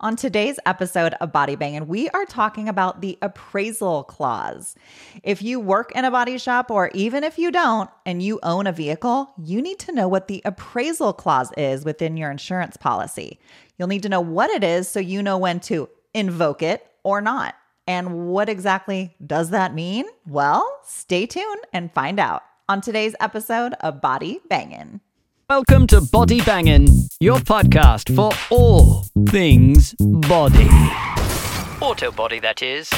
On today's episode of Body Bangin', we are talking about the appraisal clause. If you work in a body shop, or even if you don't, and you own a vehicle, you need to know what the appraisal clause is within your insurance policy. You'll need to know what it is so you know when to invoke it or not. And what exactly does that mean? Well, stay tuned and find out on today's episode of Body Bangin'. Welcome to Body Bangin', your podcast for all things body. Auto body, that is.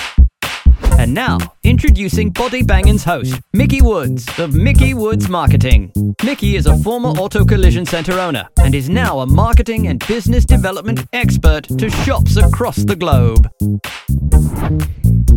And now, introducing Body Bangin's host, Mickey Woods of Mickey Woods Marketing. Mickey is a former auto collision center owner and is now a marketing and business development expert to shops across the globe.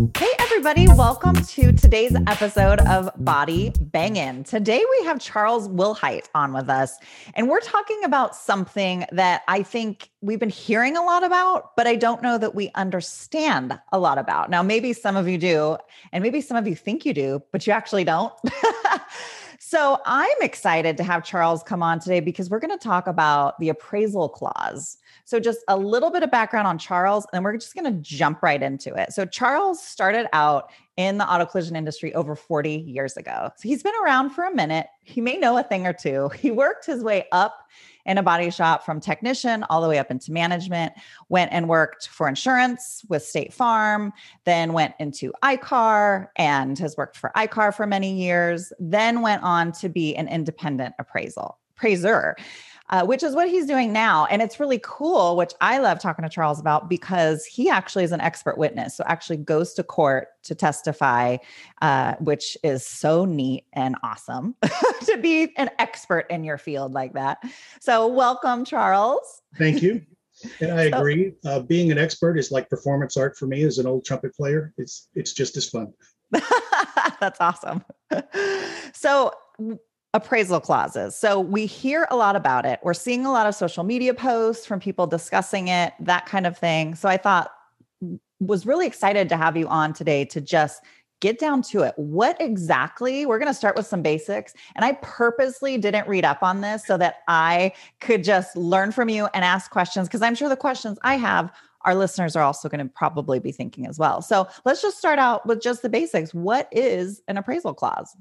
Hey, everybody, welcome to today's episode of Body Bangin'. Today we have Charles Wilhite on with us, and we're talking about something that I think we've been hearing a lot about, but I don't know that we understand a lot about. Now, maybe some of you do, and maybe some of you think you do, but you actually don't. so I'm excited to have Charles come on today because we're going to talk about the appraisal clause. So, just a little bit of background on Charles, and we're just going to jump right into it. So, Charles started out in the auto collision industry over 40 years ago. So, he's been around for a minute. He may know a thing or two. He worked his way up in a body shop from technician all the way up into management, went and worked for insurance with State Farm, then went into I-CAR and has worked for I-CAR for many years, then went on to be an independent appraisal appraiser uh, which is what he's doing now. And it's really cool, which I love talking to Charles about because he actually is an expert witness. So actually goes to court to testify, uh, which is so neat and awesome to be an expert in your field like that. So welcome, Charles. Thank you. And I agree. Uh, being an expert is like performance art for me as an old trumpet player. It's it's just as fun. That's awesome. So appraisal clauses. So we hear a lot about it. We're seeing a lot of social media posts from people discussing it, that kind of thing. So I thought was really excited to have you on today to just get down to it. What exactly? We're going to start with some basics. And I purposely didn't read up on this so that I could just learn from you and ask questions because I'm sure the questions I have our listeners are also going to probably be thinking as well. So let's just start out with just the basics. What is an appraisal clause?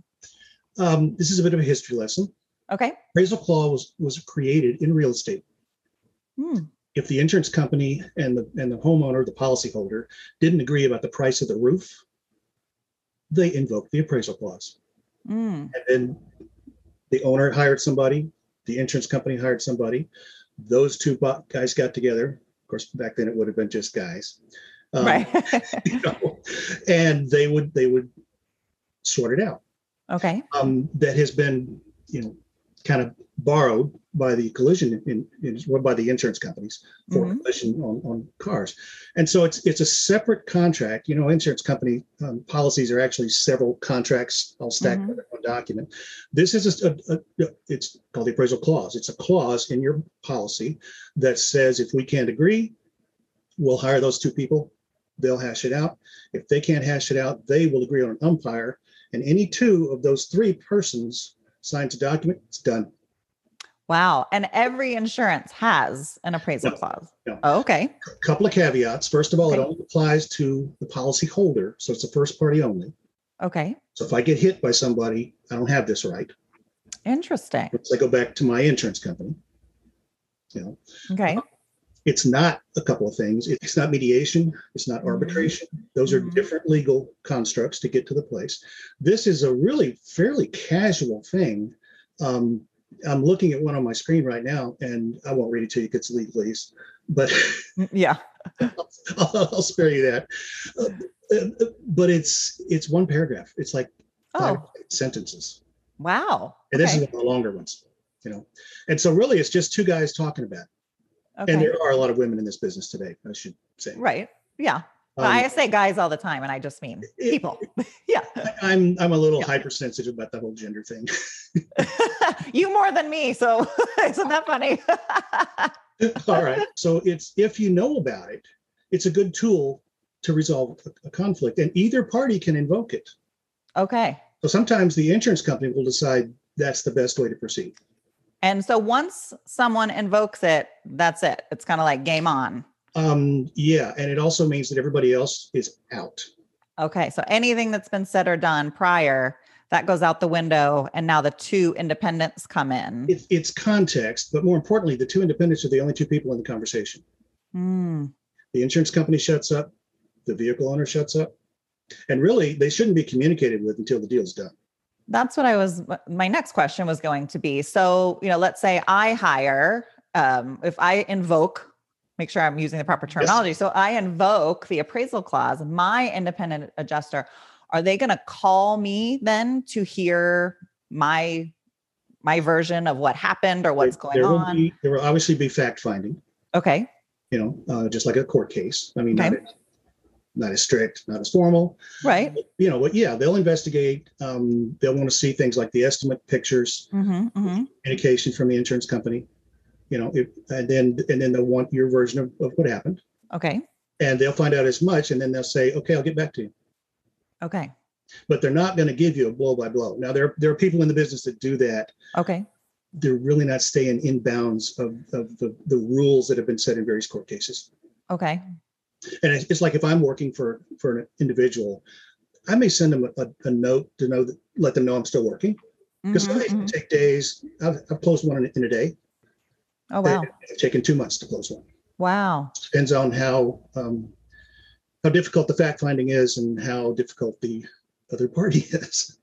Um, this is a bit of a history lesson. Okay. Appraisal clause was, was created in real estate. Hmm. If the insurance company and the and the homeowner, the policyholder, didn't agree about the price of the roof, they invoked the appraisal clause. Mm. And then the owner hired somebody, the insurance company hired somebody. Those two guys got together. Of course, back then it would have been just guys, um, right? you know, and they would they would sort it out. Okay. Um, that has been, you know, kind of borrowed by the collision in, in by the insurance companies for mm-hmm. collision on, on cars, and so it's it's a separate contract. You know, insurance company um, policies are actually several contracts all stacked mm-hmm. in one document. This is a, a, a, it's called the appraisal clause. It's a clause in your policy that says if we can't agree, we'll hire those two people. They'll hash it out. If they can't hash it out, they will agree on an umpire and any two of those three persons signs a document, it's done. Wow. And every insurance has an appraisal no, clause. No. Oh, okay. A couple of caveats. First of all, okay. it only applies to the policy holder. So it's a first party only. Okay. So if I get hit by somebody, I don't have this right. Interesting. So I go back to my insurance company. You know. Okay. Uh, it's not a couple of things. It's not mediation. It's not mm-hmm. arbitration. Those are mm-hmm. different legal constructs to get to the place. This is a really fairly casual thing. Um, I'm looking at one on my screen right now, and I won't read it to you because it's legalese, but mm, yeah, I'll, I'll, spare you that. Uh, uh, but it's it's one paragraph. It's like five oh. sentences. Wow. And okay. this is one of the longer ones, you know. And so really, it's just two guys talking about. It. Okay. And there are a lot of women in this business today, I should say. Right. Yeah. Um, I say guys all the time, and I just mean people. It, yeah. I'm I'm a little yeah. hypersensitive about that whole gender thing. you more than me, so isn't that funny? all right. So it's if you know about it, it's a good tool to resolve a, a conflict, and either party can invoke it. Okay. So sometimes the insurance company will decide that's the best way to proceed. And so once someone invokes it, that's it. It's kind of like game on. Um, yeah, and it also means that everybody else is out. Okay. So anything that's been said or done prior, that goes out the window. And now the two independents come in. It's, it's context, but more importantly, the two independents are the only two people in the conversation. Mm, The insurance company shuts up, the vehicle owner shuts up, and really they shouldn't be communicated with until the deal's done. That's what I was, my next question was going to be. So, you know, let's say I hire, um, if I invoke, make sure I'm using the proper terminology. So I invoke the appraisal clause, my independent adjuster, are they going to call me then to hear my my version of what happened or what's going there will on? Be, there will obviously be fact finding, Okay. you know, uh, just like a court case. I mean, not, Okay. as, not as strict, not as formal. Right. You know, but yeah, they'll investigate. Um, they'll want to see things like the estimate, pictures, hmm hmm communication from the insurance company. You know, if, and then and then they'll want your version of, of what happened, Okay. and they'll find out as much, and then they'll say, okay, I'll get back to you. Okay. But they're not going to give you a blow by blow. Now, there there are people in the business that do that. Okay. They're really not staying in bounds of, of the, the rules that have been set in various court cases. Okay. And it's, like if I'm working for for an individual, I may send them a, a note to know that let them know I'm still working because Mhm, days mhm. take days. I've, I've closed one in, in a day. Oh wow. It's taken two months to close one. Wow. Depends on how um, how difficult the fact finding is and how difficult the other party is.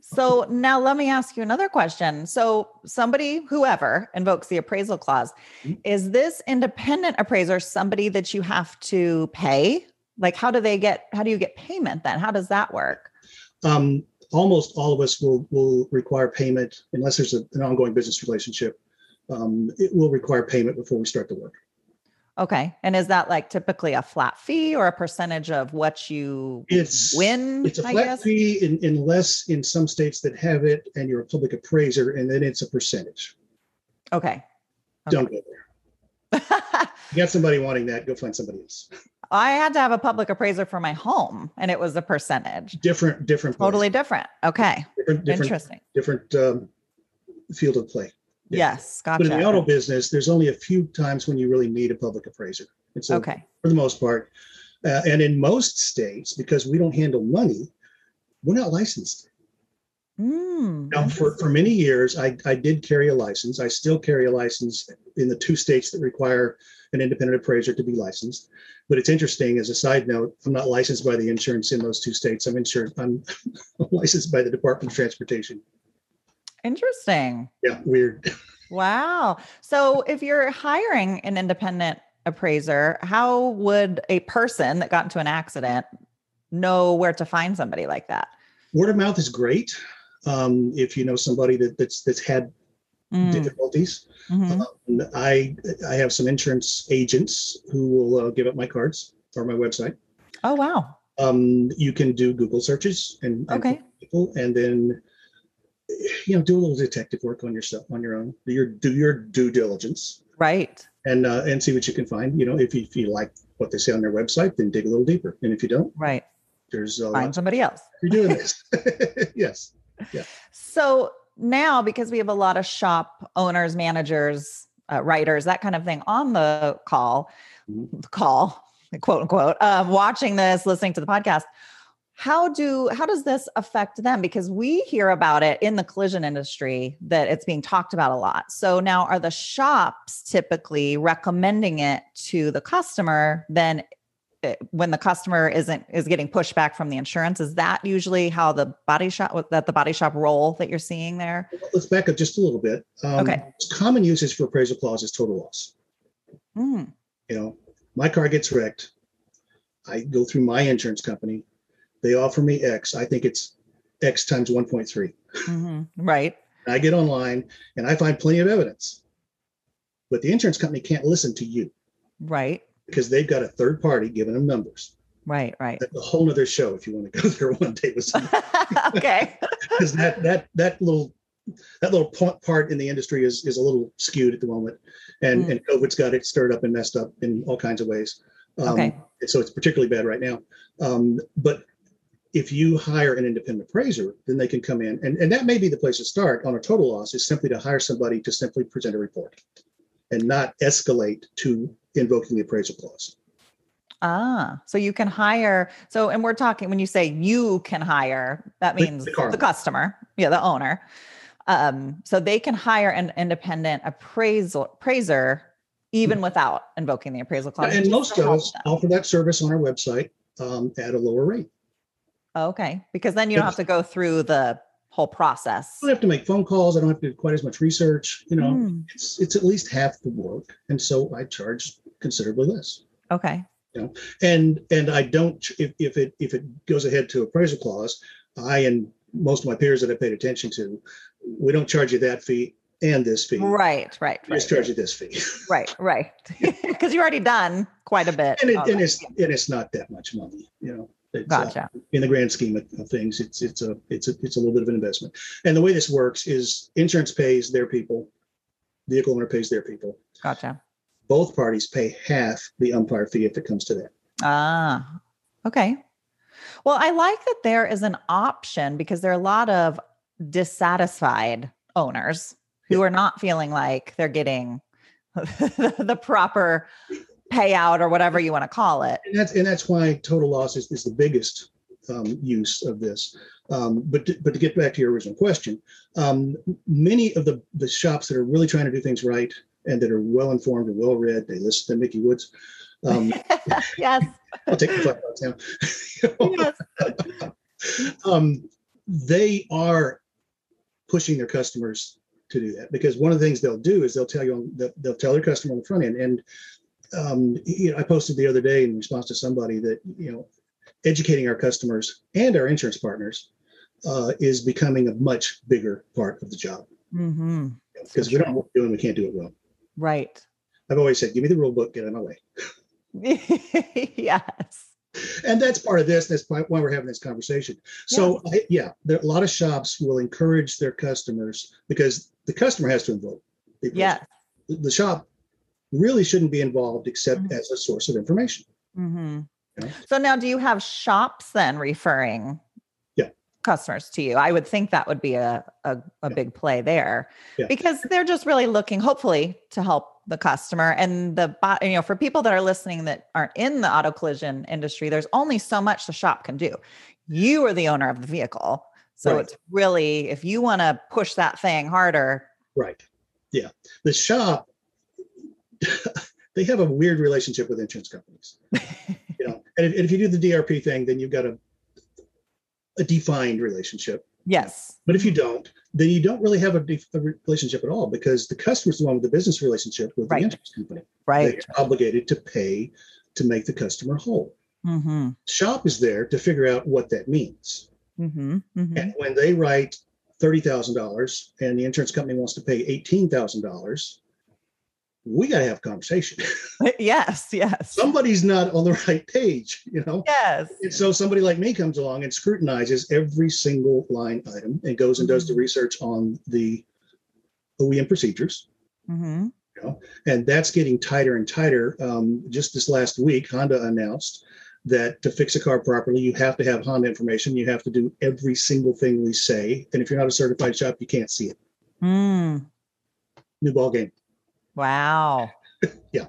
So now let me ask you another question. So somebody, whoever invokes the appraisal clause, Mhm. is this independent appraiser somebody that you have to pay? Like how do they get how do you get payment then? How does that work? Um, almost all of us will will require payment unless there's a, an ongoing business relationship. Um, it will require payment before we start the work. Okay. And is that like typically a flat fee or a percentage of what you It's win? It's a I flat guess? fee in, unless in some states that have it and you're a public appraiser, and then it's a percentage. Okay. Don't go there. You got somebody wanting that, go find somebody else. I had to have a public appraiser for my home and it was a percentage. Different, different. place. Totally different. Okay. different, different, Interesting. different um, field of play. Yes. Gotcha. But in the auto business, there's only a few times when you really need a public appraiser. And so, okay. for the most part, uh, and in most states, because we don't handle money, we're not licensed. Mm, Now, for, for many years, I, I did carry a license. I still carry a license in the two states that require an independent appraiser to be licensed. But it's interesting, as a side note, I'm not licensed by the insurance in those two states. I'm insured, I'm licensed by the Department of Transportation. Interesting. Yeah, weird. Wow. So if you're hiring an independent appraiser, how would a person that got into an accident know where to find somebody like that? Word of mouth is great. Um, if you know somebody that, that's that's had Mm, difficulties, mhm. Um, I I have some insurance agents who will uh, give up my cards or my website. Oh, wow. Um, you can do Google searches and, and Okay. people, and then you know do a little detective work on yourself on your own. Do your do your due diligence Right. and uh, and see what you can find. You know, if you, if you like what they say on their website, then dig a little deeper. And if you don't, Right. there's a Find somebody else. you're doing this. yes. Yeah. So now, because we have a lot of shop owners, managers, uh, writers, that kind of thing on the call, Mhm. call, quote unquote, um, watching this, listening to the podcast, how do how does this affect them? Because we hear about it in the collision industry that it's being talked about a lot. So now, are the shops typically recommending it to the customer? Then uh, when the customer isn't is getting pushback from the insurance is that usually how the body shop that the body shop role that you're seeing there Let's back up just a little bit. Um, Okay. Common usage for appraisal clause is total loss. Mm, You know, my car gets wrecked. I go through my insurance company. They offer me X. I think it's X times 1.3. mhm, right I get online and I find plenty of evidence. But the insurance company can't listen to you right because they've got a third party giving them numbers. right right That's a whole nother show if you want to go there one day with somebody. okay because that that that little that little pa- part in the industry is is a little skewed at the moment, and Mm. and COVID's got it stirred up and messed up in all kinds of ways. Um, Okay. and so it's particularly bad right now. Um, but if you hire an independent appraiser, then they can come in, and and that may be the place to start on a total loss is simply to hire somebody to simply present a report, and not escalate to invoking the appraisal clause. Ah, so you can hire. So, and we're talking when you say you can hire, that means the the, owner. customer, yeah, the owner. Um, so they can hire an independent appraisal appraiser even without invoking the appraisal clause. And most of us offer that service on our website um, at a lower rate. Okay, because then you don't have to go through the whole process. I don't have to make phone calls. I don't have to do quite as much research. You know, Hmm, it's it's at least half the work, and so I charge considerably less. okay. And and I don't if, if it if it goes ahead to appraisal clause, I and most of my peers that I paid attention to, we don't charge you that fee and this fee. Right, right, We just charge you this fee, right, right. Because you've already done quite a bit. and, it, and it's and it's not that much money. You know, It's, uh, in the grand scheme of, things, it's it's a it's a it's a little bit of an investment. And the way this works is insurance pays their people, vehicle owner pays their people. Gotcha. Both parties pay half the umpire fee if it comes to that. Ah, okay. Well, I like that there is an option because there are a lot of dissatisfied owners who are not feeling like they're getting the proper payout or whatever you want to call it. And that's and that's why total loss is, is the biggest um, use of this. Um, but to, but to get back to your original question, um, many of the the shops that are really trying to do things right and that are well informed and well read, they listen to Mickey Woods. Um, yes. I'll take the five bucks now. Yes. um, they are pushing their customers to do that because one of the things they'll do is they'll tell you on they'll, they'll tell their customer on the front end and um, you know i posted the other day in response to somebody that you know educating our customers and our insurance partners uh, is becoming a much bigger part of the job hmm because we don't know what we're doing we can't do it well Right. i've always said give me the rule book get out of my way yes. and that's part of this. That's why we're having this conversation. So I, yeah, there, a lot of shops will encourage their customers because the customer has to involve. Yes. The, the shop really shouldn't be involved except Mhm. as a source of information. hmm Yeah. So now, do you have shops then referring Yeah. customers to you? I would think that would be a a, a Yeah. big play there Yeah. because they're just really looking, hopefully, to help the customer and the you know for people that are listening that aren't in the auto collision industry. There's only so much the shop can do. You are the owner of the vehicle, so Right. it's really if you want to push that thing harder. Right. Yeah. The shop, they have a weird relationship with insurance companies. You know, and if, and if you do the DRP thing, then you've got a a defined relationship. Yes. But if you don't, then you don't really have a, def- a relationship at all because the customer's the one with the business relationship with Right. the insurance company. Right. They're obligated to pay to make the customer whole. Mm-hmm. Shop is there to figure out what that means. Mm-hmm. mm-hmm. And when they write thirty thousand dollars and the insurance company wants to pay eighteen thousand dollars, we got to have a conversation. yes. Yes. Somebody's not on the right page, you know. yes. And so somebody like me comes along and scrutinizes every single line item and goes and does the research on the OEM procedures. Mm-hmm. You know? And that's getting tighter and tighter. Um, just this last week, Honda announced that to fix a car properly, you have to have Honda information. You have to do every single thing we say. And if you're not a certified shop, you can't see it. Mm. New ball game. Wow. Yeah.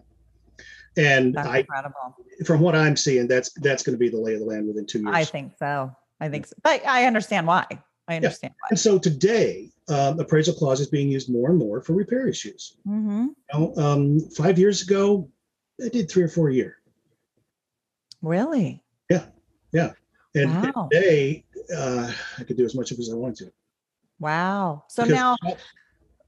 And That's I, incredible. from what I'm seeing, that's that's going to be the lay of the land within two years. I think so. I think so. But I understand why. I understand why. and so today, um, appraisal clause is being used more and more for repair issues. Mm-hmm. You know, um, five years ago, I did three or four a year. Really? Yeah. Yeah. And Wow. And today, uh, I could do as much of it as I wanted to. Wow. So Because- now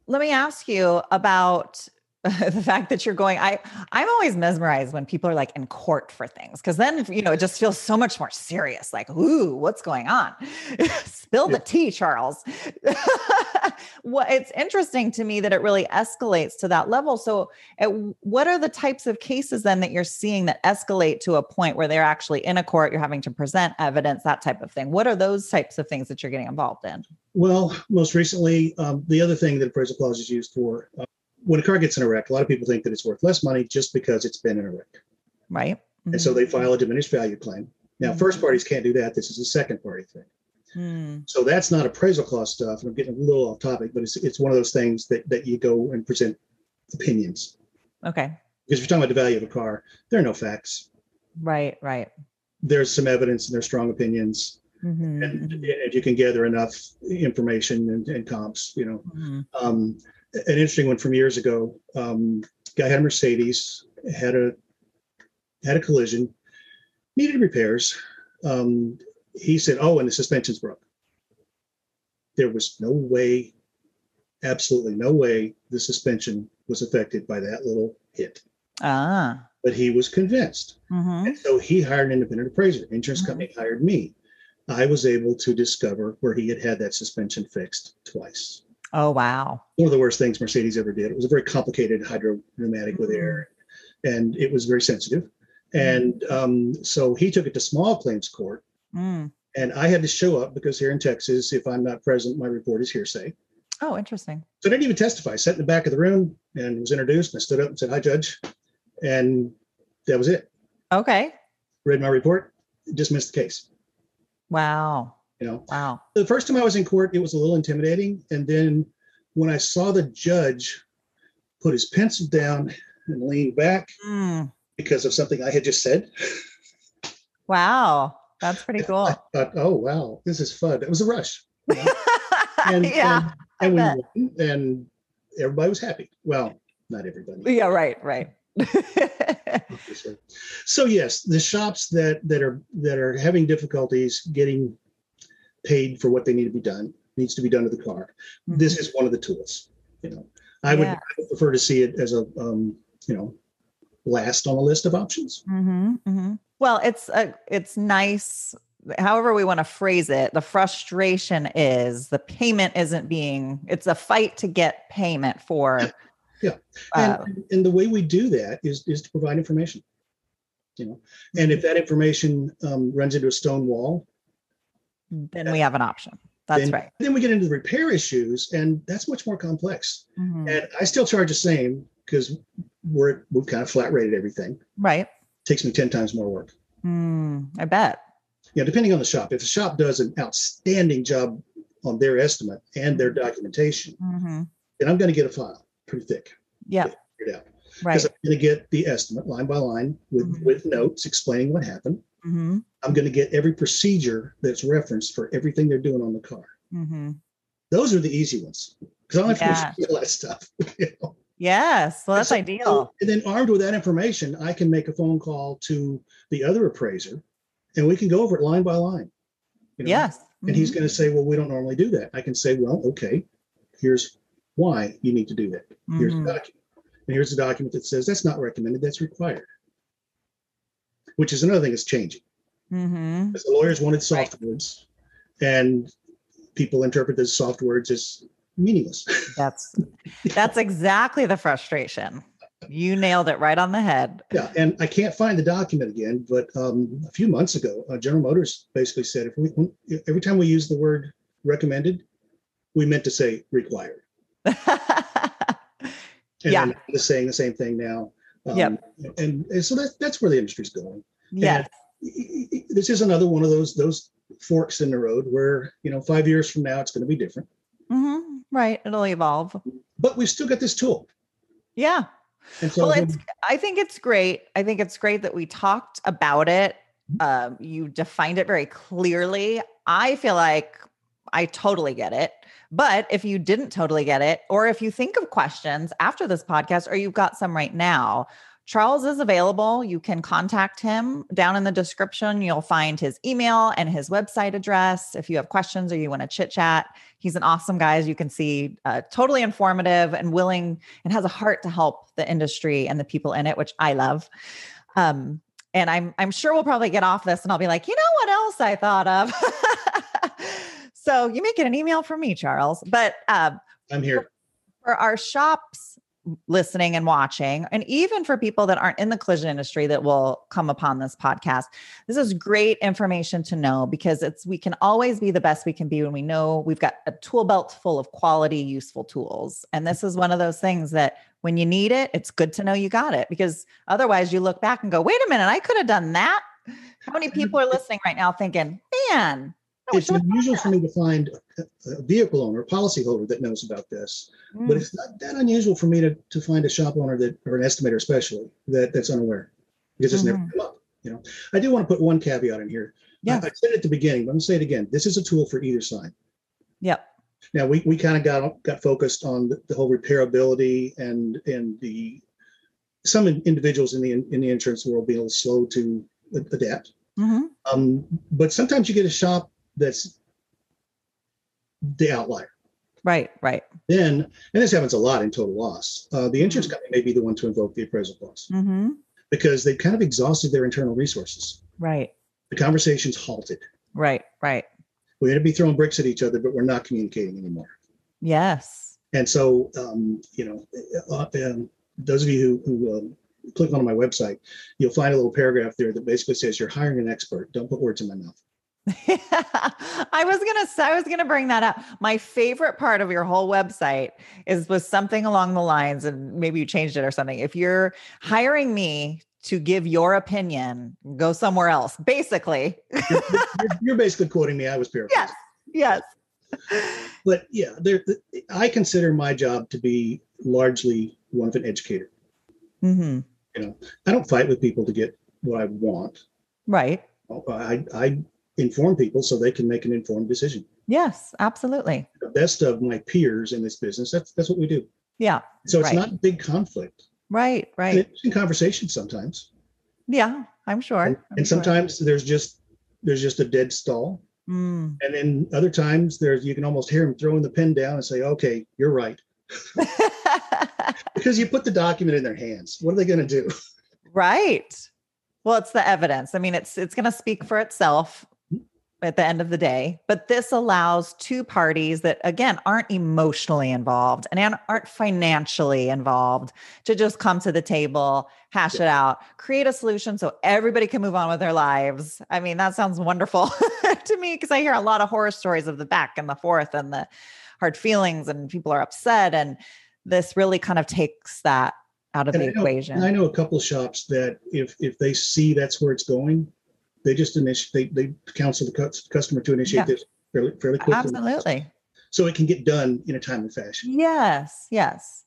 let me ask you about the fact that you're going i i'm always mesmerized when people are like in court for things because then you know it just feels so much more serious like ooh what's going on? Spill the tea charles. What it's interesting to me that it really escalates to that level. So at, what are the types of cases then that you're seeing that escalate to a point where they're actually in a court you're having to present evidence that type of thing? What are those types of things that you're getting involved in? Well, most recently, um, the other thing that appraisal clause is used for, uh, when a car gets in a wreck, a lot of people think that it's worth less money just because it's been in a wreck. right And so they file a diminished value claim. Now, Mhm. first parties can't do that. This is a second party thing. Hmm. So that's not appraisal clause stuff. And I'm getting a little off topic, but it's, it's one of those things that, that you go and present opinions. Okay. Because if you're talking about the value of a car, there are no facts. Right, right. There's some evidence and there's strong opinions. Mhm, And mhm, if you can gather enough information and, and comps, you know. mhm. Um, an interesting one from years ago. Um, guy had a Mercedes, had a had a collision, needed repairs. Um, he said, "Oh, and the suspension's broke." There was no way, absolutely no way, the suspension was affected by that little hit. Ah. But he was convinced, mm-hmm. and so he hired an independent appraiser. Insurance Mhm. company hired me. I was able to discover where he had had that suspension fixed twice Oh wow. one of the worst things Mercedes ever did. It was a very complicated hydro pneumatic with air, and it was very sensitive. And um, so he took it to small claims court, Mm. and I had to show up because here in Texas, if I'm not present, my report is hearsay. Oh, interesting. So I didn't even testify. I sat in the back of the room and was introduced. And I stood up and said, "Hi, Judge," and that was it. Okay. Read my report, dismissed the case. Wow. You know, Wow. the first time I was in court, it was a little intimidating, and then when I saw the judge put his pencil down and lean back Mm. because of something I had just said. Wow. That's pretty cool. I thought, oh wow, this is fun. It was a rush. you know? And, yeah. and, and we won, and everybody was happy. Well, not everybody. Yeah, right, right. So yes, the shops that that are that are having difficulties getting paid for what they need to be done needs to be done to the car. This is one of the tools. You know, I would, Yeah. I would prefer to see it as a um, you know last on a list of options. hmm hmm Well, it's a, it's nice. However, we want to phrase it. The frustration is the payment isn't being. It's a fight to get payment for. Yeah. uh, and, and the way we do that is is to provide information you know and if that information um, runs into a stone wall then we have an option. That's then, right. then we get into the repair issues and that's much more complex Mhm. and i still charge the same because we're we've kind of flat rated everything Right. takes me 10 times more work Mm, I bet. Yeah, depending on the shop if the shop does an outstanding job on their estimate and their documentation hmm then i'm going to get a file pretty thick Yeah. figured out Right. because i'm going to get the estimate line by line with Mhm. with notes explaining what happened hmm I'm going to get every procedure that's referenced for everything they're doing on the car. hmm Those are the easy ones because I don't have to do all that stuff. you know? Yes. Well, that's So- ideal. And then armed with that information, I can make a phone call to the other appraiser, and we can go over it line by line. you know? Yes. And he's Mhm. going to say, "Well, we don't normally do that." I can say, "Well, okay, here's why you need to do that. Here's the document, and here's the document that says that's not recommended. That's required." Which is another thing that's changing. Mhm. because the lawyers wanted Right. soft words, and people interpret those soft words as meaningless. That's that's exactly the frustration. You nailed it right on the head. yeah, and I can't find the document again, but um, a few months ago, uh, General Motors basically said if we every time we use the word recommended, we meant to say required. And Yeah. I'm just saying the same thing now. Um, Yep. And, and so that, that's where the industry's going. Yeah. This is another one of those those forks in the road where you know five years from now it's going to be different, hmm Right. It'll evolve. but we've still got this tool. Yeah. And so Well, it's I think it's great. I think it's great that we talked about it. Um, you defined it very clearly. I feel like I totally get it. But if you didn't totally get it, or if you think of questions after this podcast, or you've got some right now, Charles is available. You can contact him down in the description. You'll find his email and his website address if you have questions or you want to chit chat. He's an awesome guy, as you can see, uh, totally informative and willing and has a heart to help the industry and the people in it, which I love. Um, and I'm I'm sure we'll probably get off this and I'll be like, you know what else I thought of. so you may get an email from me, Charles. But uh, I'm here. for our shops listening and watching, and even for people that aren't in the collision industry that will come upon this podcast, this is great information to know because it's we can always be the best we can be when we know we've got a tool belt full of quality, useful tools. And this is one of those things that when you need it, it's good to know you got it because otherwise you look back and go, wait a minute, I could have done that. How many people are listening right now thinking, man, it's unusual for me to find a, a vehicle owner, a policyholder that knows about this, mm. but it's not that unusual for me to, to find a shop owner that or an estimator especially that that's unaware because it's mm-hmm. never come up. You know, I do want to put one caveat in here. Yeah. I, I said it at the beginning, but I'm gonna say it again. This is a tool for either side. Yep. Now we, we kind of got got focused on the, the, whole repairability and and the some individuals in the in the insurance world being a little slow to adapt. Mm-hmm. Um, but sometimes you get a shop that's the outlier. Right, right. Then, and this happens a lot in total loss. Uh, the insurance mm-hmm. company may be the one to invoke the appraisal clause mm-hmm. because they've kind of exhausted their internal resources. Right. The conversation's halted. Right, right. We're going to be throwing bricks at each other, but we're not communicating anymore. Yes. And so, um, you know, uh, um, those of you who, who um, click on my website, you'll find a little paragraph there that basically says you're hiring an expert. Don't put words in my mouth. I was gonna say, I was gonna bring that up. My favorite part of your whole website is was something along the lines, and maybe you changed it or something. If you're hiring me to give your opinion, go somewhere else. Basically, you're, you're, basically quoting me. I was paraphrasing. Yes, yes. But yeah, there. I consider my job to be largely one of an educator. Mm-hmm. You know, I don't fight with people to get what I want. Right. I, I inform people so they can make an informed decision. Yes, absolutely. The best of my peers in this business. That's that's what we do. Yeah. So it's right. not big conflict. Right. Right. interesting conversation sometimes. Yeah, I'm sure. And, I'm and sometimes sure. there's just there's just a dead stall. Mm. And then other times there's you can almost hear him throwing the pen down and say, "Okay, you're right." because you put the document in their hands. What are they going to do? Right. Well, it's the evidence. I mean, it's it's going to speak for itself at the end of the day. But this allows two parties that, again, aren't emotionally involved and aren't financially involved to just come to the table, hash it out, create a solution so everybody can move on with their lives. I mean, that sounds wonderful to me because I hear a lot of horror stories of the back and the forth and the hard feelings and people are upset. And this really kind of takes that out of and the I know, equation. I know a couple of shops that if if they see that's where it's going, they just initiate they, they counsel the customer to initiate yeah. this fairly fairly quickly. Absolutely. So it can get done in a timely fashion. Yes. Yes.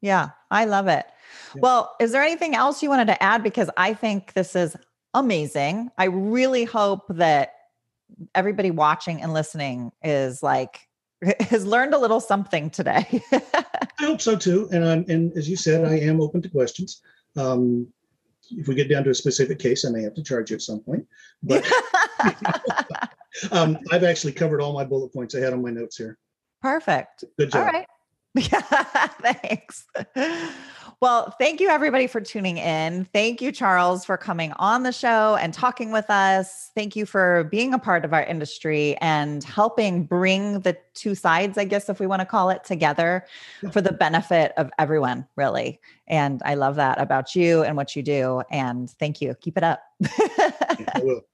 Yeah. I love it. Yeah. Well, is there anything else you wanted to add? Because I think this is amazing. I really hope that everybody watching and listening is like has learned a little something today. I hope so too. And I'm, and as you said, I am open to questions. Um, if we get down to a specific case, I may have to charge you at some point. But um, I've actually covered all my bullet points I had on my notes here. Perfect. Good job. All right. Yeah, thanks. Well, thank you everybody for tuning in. Thank you, Charles, for coming on the show and talking with us. Thank you for being a part of our industry and helping bring the two sides, I guess, if we want to call it together for the benefit of everyone, really. And I love that about you and what you do. And thank you. Keep it up.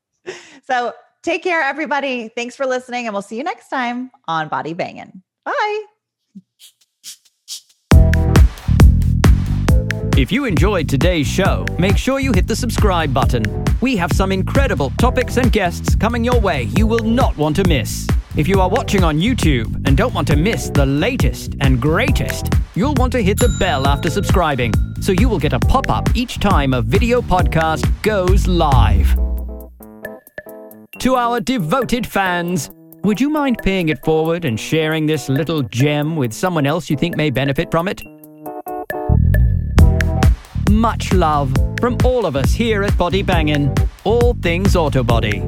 So take care, everybody. Thanks for listening, and we'll see you next time on Body Bangin'. Bye. If you enjoyed today's show, make sure you hit the subscribe button. We have some incredible topics and guests coming your way you will not want to miss. If you are watching on YouTube and don't want to miss the latest and greatest, you'll want to hit the bell after subscribing so you will get a pop up each time a video podcast goes live. To our devoted fans, would you mind paying it forward and sharing this little gem with someone else you think may benefit from it? Much love from all of us here at Body Bangin', all things auto body.